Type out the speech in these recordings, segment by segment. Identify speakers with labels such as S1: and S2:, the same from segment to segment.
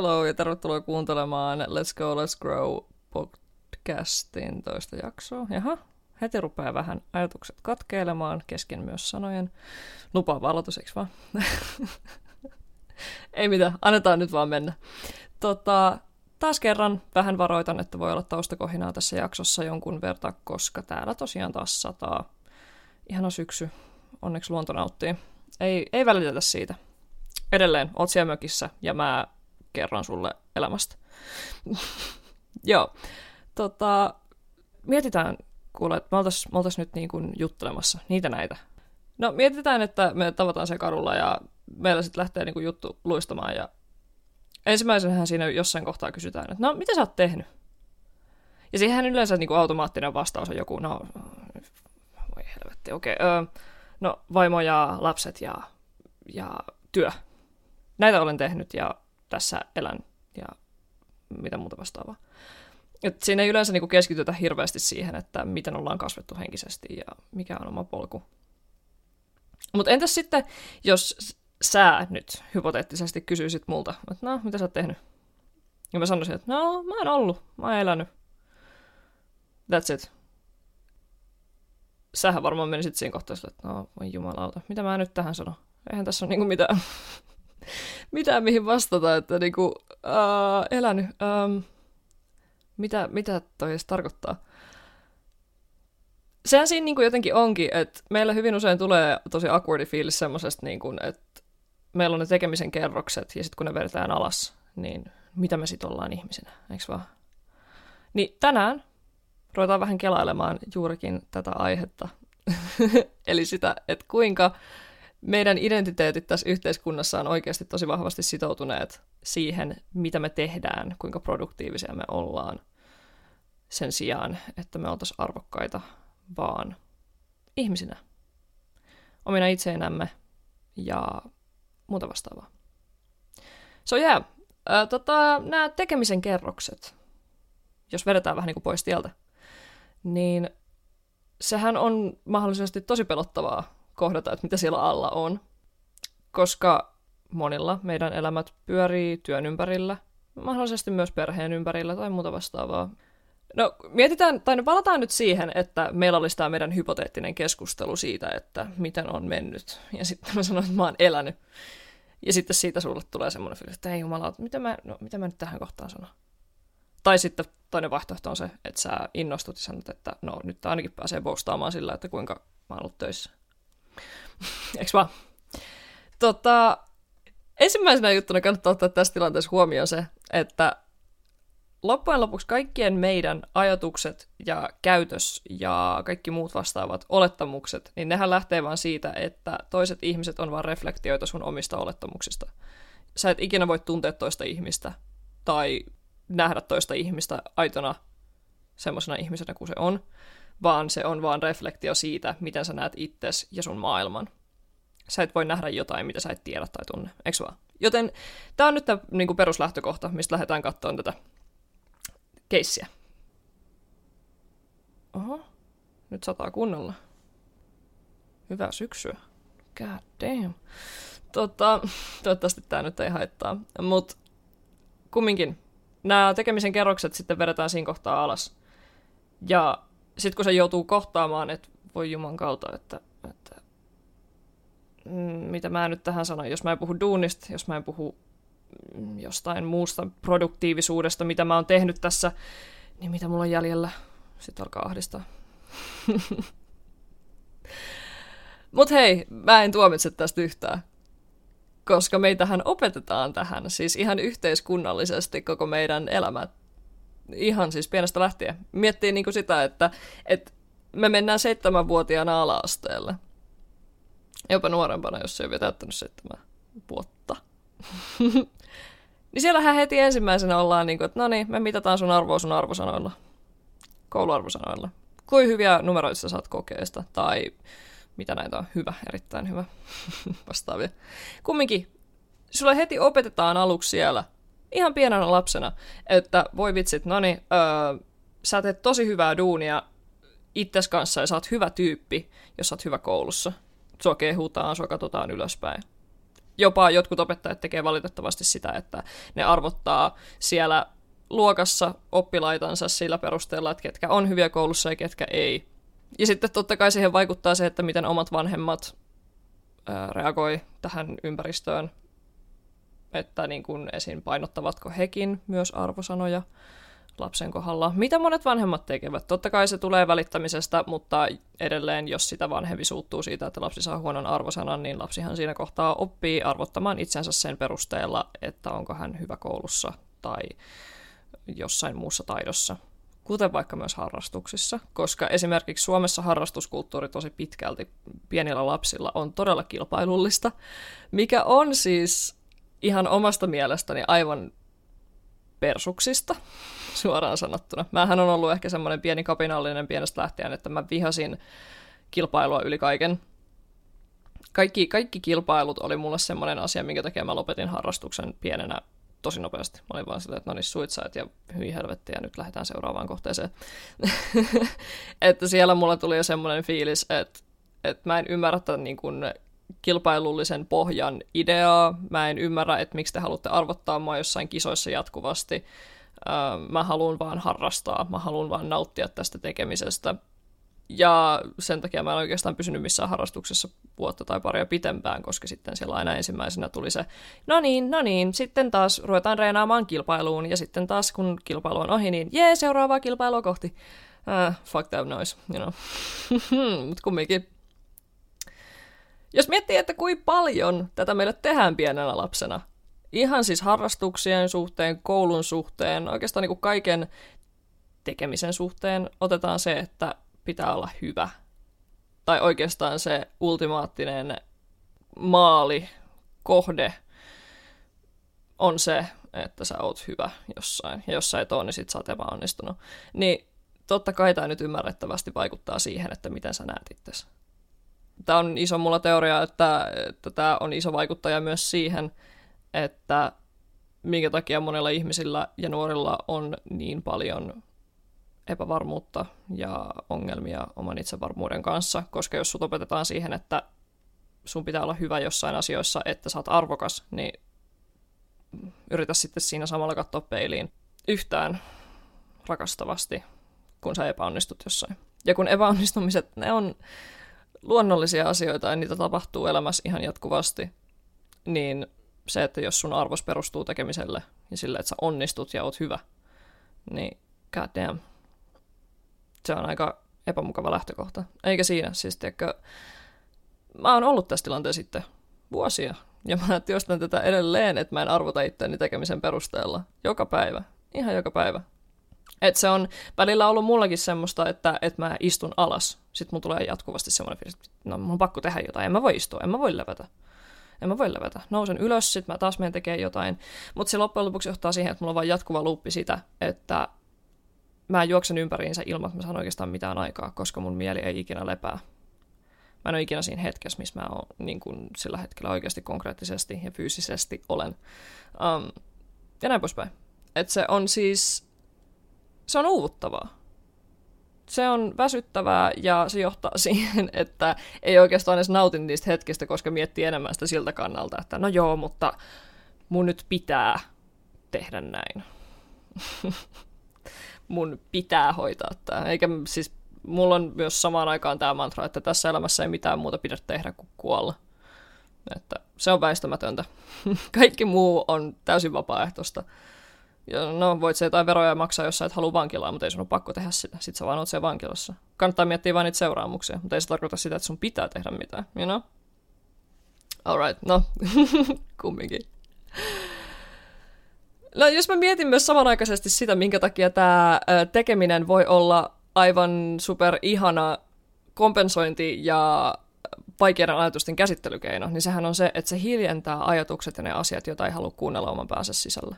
S1: hello ja tervetuloa kuuntelemaan Let's Go, Let's Grow podcastin toista jaksoa. Jaha, heti rupeaa vähän ajatukset katkeilemaan, kesken myös sanojen. Aloitus, eikö vaan? Ei mitään, annetaan nyt vaan mennä. Tota, taas kerran vähän varoitan, että voi olla taustakohinaa tässä jaksossa jonkun verta, koska täällä tosiaan taas sataa. Ihana syksy, onneksi luonto nauttii. Ei, ei välitetä siitä. Edelleen, oot siellä mökissä ja mä kerron sulle elämästä. Joo, tota, mietitään, kuule, että me oltaisiin oltais nyt niin kuin juttelemassa niitä näitä. No mietitään, että me tavataan se karulla ja meillä sitten lähtee niin kuin juttu luistamaan ja ensimmäisenhän siinä jossain kohtaa kysytään, että no mitä sä oot tehnyt? Ja siihen yleensä niin kuin automaattinen vastaus on joku, no voi helvetti, okei, okay, no vaimo ja lapset ja, ja työ. Näitä olen tehnyt ja tässä elän ja mitä muuta vastaavaa. Et siinä ei yleensä niin kuin keskitytä hirveästi siihen, että miten ollaan kasvettu henkisesti ja mikä on oma polku. Mutta entäs sitten, jos sä nyt hypoteettisesti kysyisit multa, että no, mitä sä oot tehnyt? Ja mä sanoisin, että no, mä oon ollut, mä oon elänyt. That's it. Sähän varmaan menisit siinä kohtaa että no, voi jumalauta, mitä mä nyt tähän sanon? Eihän tässä ole niinku mitään, mitään mihin vastata, että niinku, uh, elänyt. Um, mitä, mitä toi edes tarkoittaa? Sehän siinä niin kuin jotenkin onkin, että meillä hyvin usein tulee tosi awkwardi fiilis semmoisesta, niin kuin, että meillä on ne tekemisen kerrokset, ja sitten kun ne vedetään alas, niin mitä me sitten ollaan ihmisenä, eikö vaan? Niin tänään ruvetaan vähän kelailemaan juurikin tätä aihetta. Eli sitä, että kuinka meidän identiteetit tässä yhteiskunnassa on oikeasti tosi vahvasti sitoutuneet siihen, mitä me tehdään, kuinka produktiivisia me ollaan, sen sijaan, että me oltaisiin arvokkaita vaan ihmisinä, omina itseinämme ja muuta vastaavaa. So yeah, tota, nämä tekemisen kerrokset, jos vedetään vähän niin kuin pois tieltä, niin sehän on mahdollisesti tosi pelottavaa kohdata, että mitä siellä alla on, koska monilla meidän elämät pyörii työn ympärillä, mahdollisesti myös perheen ympärillä tai muuta vastaavaa. No mietitään, tai no palataan nyt siihen, että meillä olisi tämä meidän hypoteettinen keskustelu siitä, että miten on mennyt. Ja sitten mä sanoin, että mä oon elänyt. Ja sitten siitä sulle tulee semmoinen fiilis, että ei jumala, mitä mä, no, mitä mä nyt tähän kohtaan sanon. Tai sitten toinen vaihtoehto on se, että sä innostut ja sanot, että no nyt ainakin pääsee boostaamaan sillä, että kuinka mä oon ollut töissä. Eikö vaan? Tota, ensimmäisenä juttuna kannattaa ottaa tässä tilanteessa huomioon se, että loppujen lopuksi kaikkien meidän ajatukset ja käytös ja kaikki muut vastaavat olettamukset, niin nehän lähtee vaan siitä, että toiset ihmiset on vain reflektioita sun omista olettamuksista. Sä et ikinä voi tuntea toista ihmistä tai nähdä toista ihmistä aitona semmoisena ihmisenä kuin se on, vaan se on vaan reflektio siitä, miten sä näet itses ja sun maailman. Sä et voi nähdä jotain, mitä sä et tiedä tai tunne, eikö vaan? Joten tämä on nyt tämä niin peruslähtökohta, mistä lähdetään katsomaan tätä keissiä. Oho, nyt sataa kunnolla. Hyvää syksyä. God damn. Tota, toivottavasti tämä nyt ei haittaa. Mutta kumminkin, nämä tekemisen kerrokset sitten vedetään siinä kohtaa alas. Ja sitten kun se joutuu kohtaamaan, että voi juman kautta, että, että mm, mitä mä nyt tähän sanon, jos mä en puhu duunista, jos mä en puhu jostain muusta produktiivisuudesta, mitä mä oon tehnyt tässä, niin mitä mulla on jäljellä? Sitten alkaa ahdistaa. Mut hei, mä en tuomitse tästä yhtään. Koska meitähän opetetaan tähän, siis ihan yhteiskunnallisesti koko meidän elämä. Ihan siis pienestä lähtien. Miettii niinku sitä, että, että me mennään seitsemänvuotiaana ala-asteelle. Jopa nuorempana, jos ei ole vielä täyttänyt seitsemän vuotta. niin siellähän heti ensimmäisenä ollaan niin kuin, että no niin, me mitataan sun arvoa sun arvosanoilla. Kouluarvosanoilla. Kuin hyviä numeroita sä saat kokeesta, tai mitä näitä on, hyvä, erittäin hyvä, vastaavia. Kumminkin, sulle heti opetetaan aluksi siellä, ihan pienenä lapsena, että voi vitsit, no niin, öö, sä teet tosi hyvää duunia itses kanssa ja sä oot hyvä tyyppi, jos sä oot hyvä koulussa. Sua kehutaan, sua katsotaan ylöspäin Jopa jotkut opettajat tekee valitettavasti sitä, että ne arvottaa siellä luokassa oppilaitansa sillä perusteella, että ketkä on hyviä koulussa ja ketkä ei. Ja sitten totta kai siihen vaikuttaa se, että miten omat vanhemmat ää, reagoi tähän ympäristöön, että niin kuin esim. painottavatko hekin myös arvosanoja lapsen kohdalla. Mitä monet vanhemmat tekevät? Totta kai se tulee välittämisestä, mutta edelleen, jos sitä vanhempi suuttuu siitä, että lapsi saa huonon arvosanan, niin lapsihan siinä kohtaa oppii arvottamaan itsensä sen perusteella, että onko hän hyvä koulussa tai jossain muussa taidossa kuten vaikka myös harrastuksissa, koska esimerkiksi Suomessa harrastuskulttuuri tosi pitkälti pienillä lapsilla on todella kilpailullista, mikä on siis ihan omasta mielestäni aivan persuksista, suoraan sanottuna. Mähän on ollut ehkä semmoinen pieni kapinallinen pienestä lähtien, että mä vihasin kilpailua yli kaiken. Kaikki, kaikki kilpailut oli mulle semmoinen asia, minkä takia mä lopetin harrastuksen pienenä tosi nopeasti. Mä olin vaan silleen, että no niin, suitsait ja hyi helvetti, ja nyt lähdetään seuraavaan kohteeseen. että siellä mulla tuli jo semmoinen fiilis, että, että mä en ymmärrä tätä niin kuin kilpailullisen pohjan ideaa. Mä en ymmärrä, että miksi te haluatte arvottaa mua jossain kisoissa jatkuvasti. Mä haluan vaan harrastaa, mä haluan vaan nauttia tästä tekemisestä. Ja sen takia mä en oikeastaan pysynyt missään harrastuksessa vuotta tai paria pitempään, koska sitten siellä aina ensimmäisenä tuli se, no niin, no niin, sitten taas ruvetaan reenaamaan kilpailuun, ja sitten taas kun kilpailu on ohi, niin jee, seuraavaa kilpailua kohti. Uh, fuck that noise, you know. Mutta kumminkin. Jos miettii, että kuinka paljon tätä meille tehdään pienenä lapsena, ihan siis harrastuksien suhteen, koulun suhteen, oikeastaan niin kuin kaiken tekemisen suhteen, otetaan se, että pitää olla hyvä. Tai oikeastaan se ultimaattinen maali, kohde on se, että sä oot hyvä jossain. Ja jos sä et ole, niin sit sä oot epäonnistunut. Niin totta kai tämä nyt ymmärrettävästi vaikuttaa siihen, että miten sä näet itsesi. Tämä on iso mulla teoria, että, että tämä on iso vaikuttaja myös siihen, että minkä takia monilla ihmisillä ja nuorilla on niin paljon epävarmuutta ja ongelmia oman itsevarmuuden kanssa, koska jos sut opetetaan siihen, että sun pitää olla hyvä jossain asioissa, että sä oot arvokas, niin yritä sitten siinä samalla katsoa peiliin yhtään rakastavasti, kun sä epäonnistut jossain. Ja kun epäonnistumiset, ne on luonnollisia asioita ja niitä tapahtuu elämässä ihan jatkuvasti, niin se, että jos sun arvos perustuu tekemiselle ja sille, että sä onnistut ja oot hyvä, niin god damn, se on aika epämukava lähtökohta. Eikä siinä, siis tiedätkö, mä oon ollut tässä tilanteessa sitten vuosia, ja mä työstän tätä edelleen, että mä en arvota itseäni tekemisen perusteella. Joka päivä. Ihan joka päivä. Et se on välillä ollut mullakin semmoista, että, että mä istun alas. Sitten mun tulee jatkuvasti semmoinen fiilis, että no mun on pakko tehdä jotain. En mä voi istua, en mä voi levätä. En mä voi levätä. Nousen ylös, sit mä taas menen tekemään jotain. Mutta se loppujen lopuksi johtaa siihen, että mulla on vain jatkuva luuppi sitä, että mä juoksen ympäriinsä ilman, että mä saan oikeastaan mitään aikaa, koska mun mieli ei ikinä lepää. Mä en ole ikinä siinä hetkessä, missä mä oon niin kuin sillä hetkellä oikeasti konkreettisesti ja fyysisesti olen. Um, ja näin poispäin. Että se on siis, se on uuvuttavaa. Se on väsyttävää ja se johtaa siihen, että ei oikeastaan edes nauti niistä hetkistä, koska miettii enemmän sitä siltä kannalta, että no joo, mutta mun nyt pitää tehdä näin. mun pitää hoitaa tämä. Eikä siis, mulla on myös samaan aikaan tämä mantra, että tässä elämässä ei mitään muuta pidä tehdä kuin kuolla. Että se on väistämätöntä. Kaikki muu on täysin vapaaehtoista. Ja no, voit se jotain veroja maksaa, jos sä et halua vankilaa, mutta ei sun ole pakko tehdä sitä. Sitten sä vaan oot siellä vankilassa. Kannattaa miettiä vain niitä seuraamuksia, mutta ei se tarkoita sitä, että sun pitää tehdä mitään, you know? Alright, no, kumminkin. No jos mä mietin myös samanaikaisesti sitä, minkä takia tämä tekeminen voi olla aivan super ihana kompensointi ja vaikeiden ajatusten käsittelykeino, niin sehän on se, että se hiljentää ajatukset ja ne asiat, joita ei halua kuunnella oman päänsä sisällä.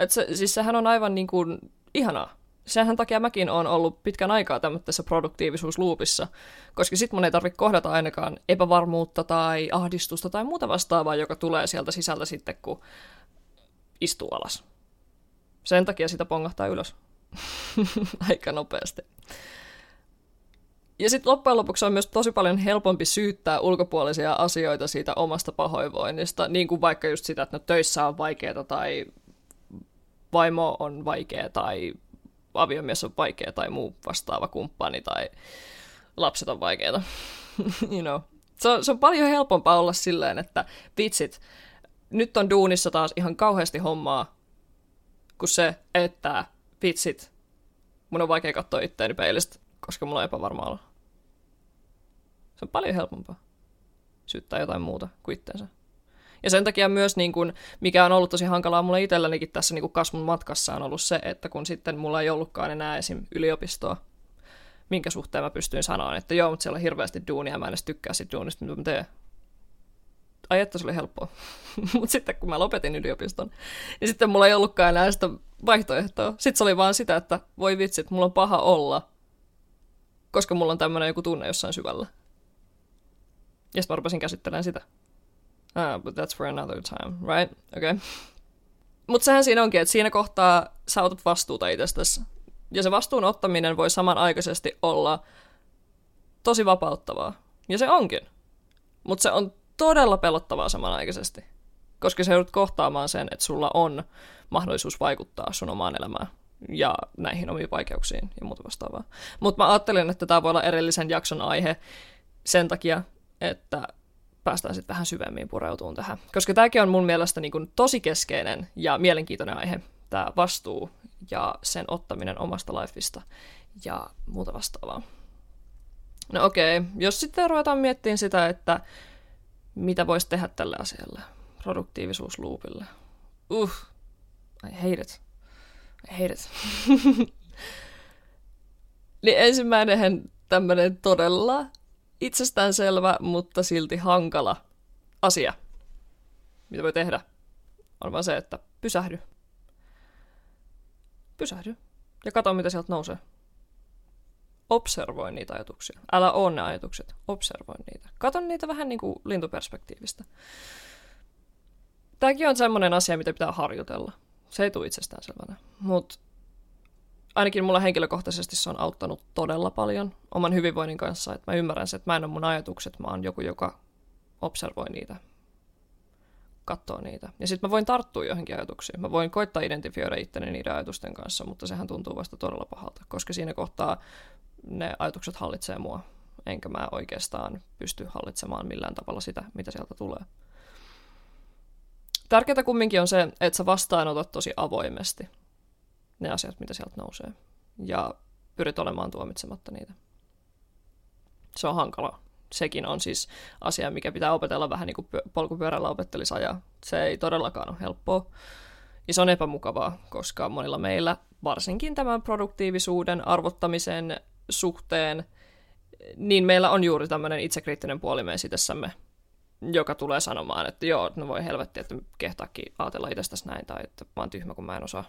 S1: Et se, siis sehän on aivan niin kuin ihanaa. Sehän takia mäkin on ollut pitkän aikaa tämmöisessä produktiivisuusluupissa, koska sit mun ei tarvitse kohdata ainakaan epävarmuutta tai ahdistusta tai muuta vastaavaa, joka tulee sieltä sisältä sitten, kun istuu alas. Sen takia sitä pongahtaa ylös aika nopeasti. Ja sitten loppujen lopuksi on myös tosi paljon helpompi syyttää ulkopuolisia asioita siitä omasta pahoinvoinnista, niin kuin vaikka just sitä, että no töissä on vaikeaa tai vaimo on vaikea tai aviomies on vaikea tai muu vastaava kumppani tai lapset on vaikeita. you know. se, on, se on paljon helpompaa olla silleen, että vitsit, nyt on duunissa taas ihan kauheasti hommaa, kuin se, että vitsit, mun on vaikea katsoa itteeni peilistä, koska mulla on epävarma olo. Se on paljon helpompaa syyttää jotain muuta kuin itteensä. Ja sen takia myös, niin kun, mikä on ollut tosi hankalaa mulle itsellänikin tässä niin kasvun matkassa, on ollut se, että kun sitten mulla ei ollutkaan enää esim. yliopistoa, minkä suhteen mä pystyin sanoa, että joo, mutta siellä on hirveästi duunia, mä en edes tykkää siitä duunista, mitä mä teen. Ai että se oli helppoa. mutta sitten kun mä lopetin yliopiston, niin sitten mulla ei ollutkaan enää sitä vaihtoehtoa. Sitten se oli vaan sitä, että voi vitsi, että mulla on paha olla, koska mulla on tämmöinen joku tunne jossain syvällä. Ja sitten mä rupesin käsittelemään sitä. Ah, but that's for another time, right? Okay. Mutta sehän siinä onkin, että siinä kohtaa sä otat vastuuta itsestäsi. Ja se vastuun ottaminen voi samanaikaisesti olla tosi vapauttavaa. Ja se onkin. Mutta se on todella pelottavaa samanaikaisesti. Koska sä joudut kohtaamaan sen, että sulla on mahdollisuus vaikuttaa sun omaan elämään ja näihin omiin vaikeuksiin ja muuta vastaavaa. Mutta mä ajattelin, että tämä voi olla erillisen jakson aihe sen takia, että päästään sitten vähän syvemmin pureutumaan tähän. Koska tämäkin on mun mielestä niin kuin tosi keskeinen ja mielenkiintoinen aihe, tämä vastuu ja sen ottaminen omasta lifeista ja muuta vastaavaa. No okei, okay. jos sitten ruvetaan miettimään sitä, että mitä voisi tehdä tälle asialle, produktiivisuusluupille. Uh, I hate it. I hate it. niin ensimmäinen tämmöinen todella itsestäänselvä, mutta silti hankala asia, mitä voi tehdä, on vaan se, että pysähdy. Pysähdy ja katso, mitä sieltä nousee. Observoi niitä ajatuksia. Älä ole ne ajatukset. Observoi niitä. Kato niitä vähän niin kuin lintuperspektiivistä. Tämäkin on semmoinen asia, mitä pitää harjoitella. Se ei tule itsestäänselvänä. Mutta ainakin mulla henkilökohtaisesti se on auttanut todella paljon oman hyvinvoinnin kanssa, että mä ymmärrän se, että mä en ole mun ajatukset, mä oon joku, joka observoi niitä, katsoo niitä. Ja sitten mä voin tarttua johonkin ajatuksiin. Mä voin koittaa identifioida itteni niiden ajatusten kanssa, mutta sehän tuntuu vasta todella pahalta, koska siinä kohtaa ne ajatukset hallitsee mua, enkä mä oikeastaan pysty hallitsemaan millään tavalla sitä, mitä sieltä tulee. Tärkeää kumminkin on se, että sä vastaanotat tosi avoimesti ne asiat, mitä sieltä nousee. Ja pyrit olemaan tuomitsematta niitä. Se on hankala. Sekin on siis asia, mikä pitää opetella vähän niin kuin polkupyörällä opettelisi ajaa. Se ei todellakaan ole helppoa. Ja se on epämukavaa, koska monilla meillä, varsinkin tämän produktiivisuuden arvottamisen suhteen, niin meillä on juuri tämmöinen itsekriittinen puoli meidän sitessämme, joka tulee sanomaan, että joo, no voi helvetti, että kehtaakin ajatella itsestäsi näin, tai että mä oon tyhmä, kun mä en osaa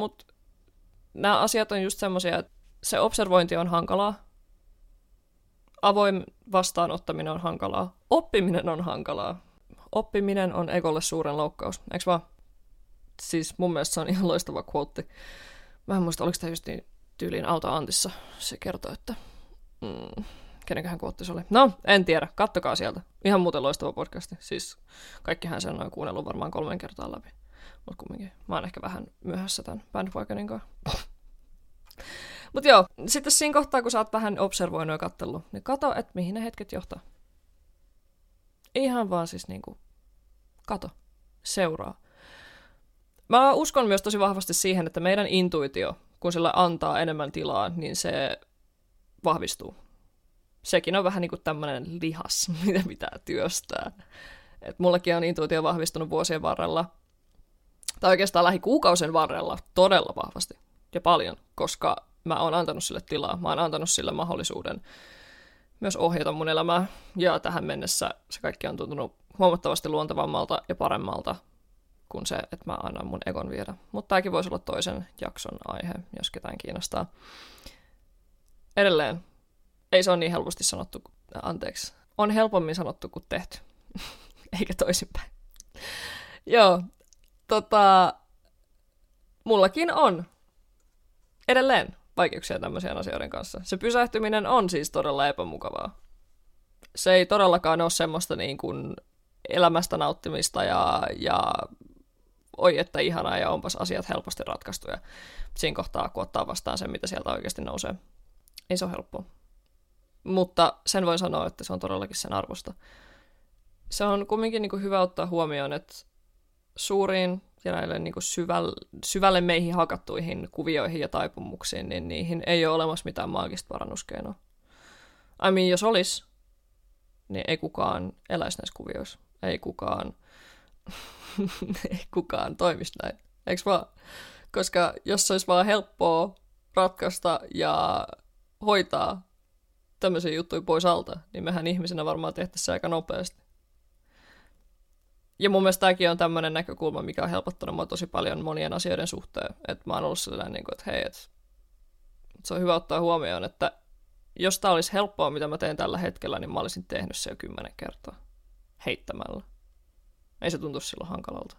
S1: mutta nämä asiat on just semmoisia, että se observointi on hankalaa, avoin vastaanottaminen on hankalaa, oppiminen on hankalaa. Oppiminen on egolle suuren loukkaus, eikö vaan? Siis mun mielestä se on ihan loistava quote. Mä en muista, oliko tämä just niin tyyliin Alta Antissa. Se kertoo, että... Mm, kenenköhän quote se oli? No, en tiedä. Kattokaa sieltä. Ihan muuten loistava podcasti. Siis kaikkihan sen on kuunnellut varmaan kolmen kertaa läpi. Mutta kumminkin, mä oon ehkä vähän myöhässä tämän bandwagonin kanssa. Mutta joo, sitten siinä kohtaa, kun sä oot vähän observoinut ja kattellut, niin kato, että mihin ne hetket johtaa. Ihan vaan siis niinku, kato, seuraa. Mä uskon myös tosi vahvasti siihen, että meidän intuitio, kun sillä antaa enemmän tilaa, niin se vahvistuu. Sekin on vähän niin kuin tämmöinen lihas, mitä pitää työstää. Et mullakin on intuitio vahvistunut vuosien varrella, tai oikeastaan lähikuukausien varrella todella vahvasti ja paljon, koska mä oon antanut sille tilaa, mä oon antanut sille mahdollisuuden myös ohjata mun elämää, ja tähän mennessä se kaikki on tuntunut huomattavasti luontevammalta ja paremmalta kuin se, että mä annan mun egon viedä. Mutta tämäkin voisi olla toisen jakson aihe, jos ketään kiinnostaa. Edelleen, ei se ole niin helposti sanottu, anteeksi, on helpommin sanottu kuin tehty, eikä toisinpäin. Joo, tota, mullakin on edelleen vaikeuksia tämmöisien asioiden kanssa. Se pysähtyminen on siis todella epämukavaa. Se ei todellakaan ole semmoista niin kuin elämästä nauttimista ja, ja oi että ihanaa ja onpas asiat helposti ratkaistuja. Siinä kohtaa, kun ottaa vastaan sen, mitä sieltä oikeasti nousee. Ei se ole helppoa. Mutta sen voin sanoa, että se on todellakin sen arvosta. Se on kumminkin niin kuin hyvä ottaa huomioon, että suuriin ja näille niin kuin syvälle, syvälle meihin hakattuihin kuvioihin ja taipumuksiin, niin niihin ei ole olemassa mitään maagista parannuskeinoa. I mean, jos olisi, niin ei kukaan eläisi näissä kuvioissa. Ei kukaan, ei kukaan toimisi näin. Eikö vaan? Koska jos se olisi vaan helppoa ratkaista ja hoitaa tämmöisiä juttuja pois alta, niin mehän ihmisenä varmaan tehtäisiin aika nopeasti. Ja mun mielestä tämäkin on tämmöinen näkökulma, mikä on helpottanut mua tosi paljon monien asioiden suhteen. Että mä oon ollut sellainen, niin kuin, että hei, että se on hyvä ottaa huomioon, että jos tämä olisi helppoa, mitä mä teen tällä hetkellä, niin mä olisin tehnyt se jo kymmenen kertaa heittämällä. Ei se tuntu silloin hankalalta.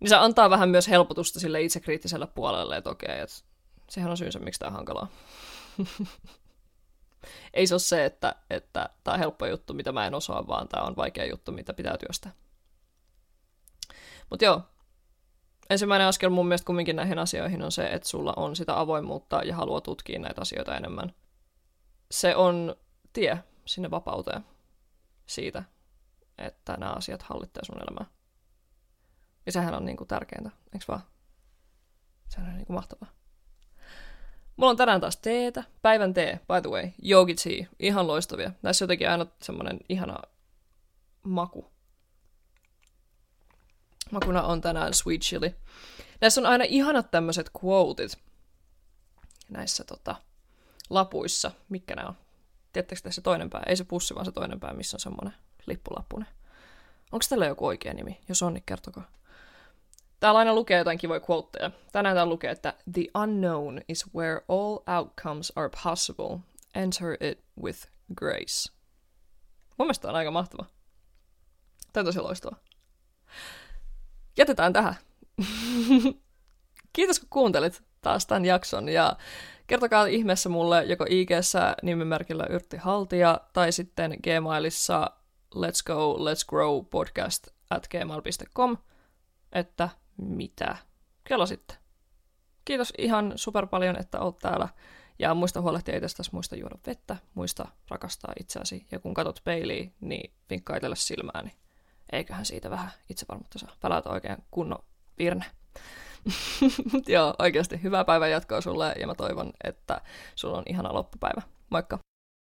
S1: Niin se antaa vähän myös helpotusta sille itsekriittiselle puolelle, että okei, että sehän on syynsä, miksi tämä on hankalaa. ei se ole se, että, että tämä on helppo juttu, mitä mä en osaa, vaan tämä on vaikea juttu, mitä pitää työstää. Mutta joo, ensimmäinen askel mun mielestä kumminkin näihin asioihin on se, että sulla on sitä avoimuutta ja haluaa tutkia näitä asioita enemmän. Se on tie sinne vapauteen siitä, että nämä asiat hallitsee sun elämää. Ja sehän on niinku tärkeintä, eikö vaan? Sehän on niinku mahtavaa. Mulla on tänään taas teetä. Päivän tee, by the way. Yogi tea. Ihan loistavia. Näissä jotenkin aina semmonen ihana maku. Makuna on tänään sweet chili. Näissä on aina ihanat tämmöiset quotet näissä tota, lapuissa. Mikä nämä on? Tiedättekö tässä toinen pää? Ei se pussi, vaan se toinen pää, missä on semmoinen lippulappunen. Onko tällä joku oikea nimi? Jos on, niin kertokaa. Täällä aina lukee jotain kivoja quoteja. Tänään täällä lukee, että The unknown is where all outcomes are possible. Enter it with grace. Mun mielestä on aika mahtava. Tämä on tosi loistava. Jätetään tähän. Kiitos kun kuuntelit taas tämän jakson ja kertokaa ihmeessä mulle joko ig nimimerkillä Yrtti Haltia tai sitten Gmailissa let's go, let's grow podcast at gmail.com, että mitä sitten. Kiitos ihan super paljon, että olet täällä. Ja muista huolehtia itsestäsi, muista juoda vettä, muista rakastaa itseäsi. Ja kun katot peiliin, niin vinkkaa itselle silmään, niin eiköhän siitä vähän itsevarmuutta saa. Päläytä oikein kunnon virne. Joo, oikeasti hyvää päivän jatkoa sulle ja mä toivon, että sulla on ihana loppupäivä. Moikka!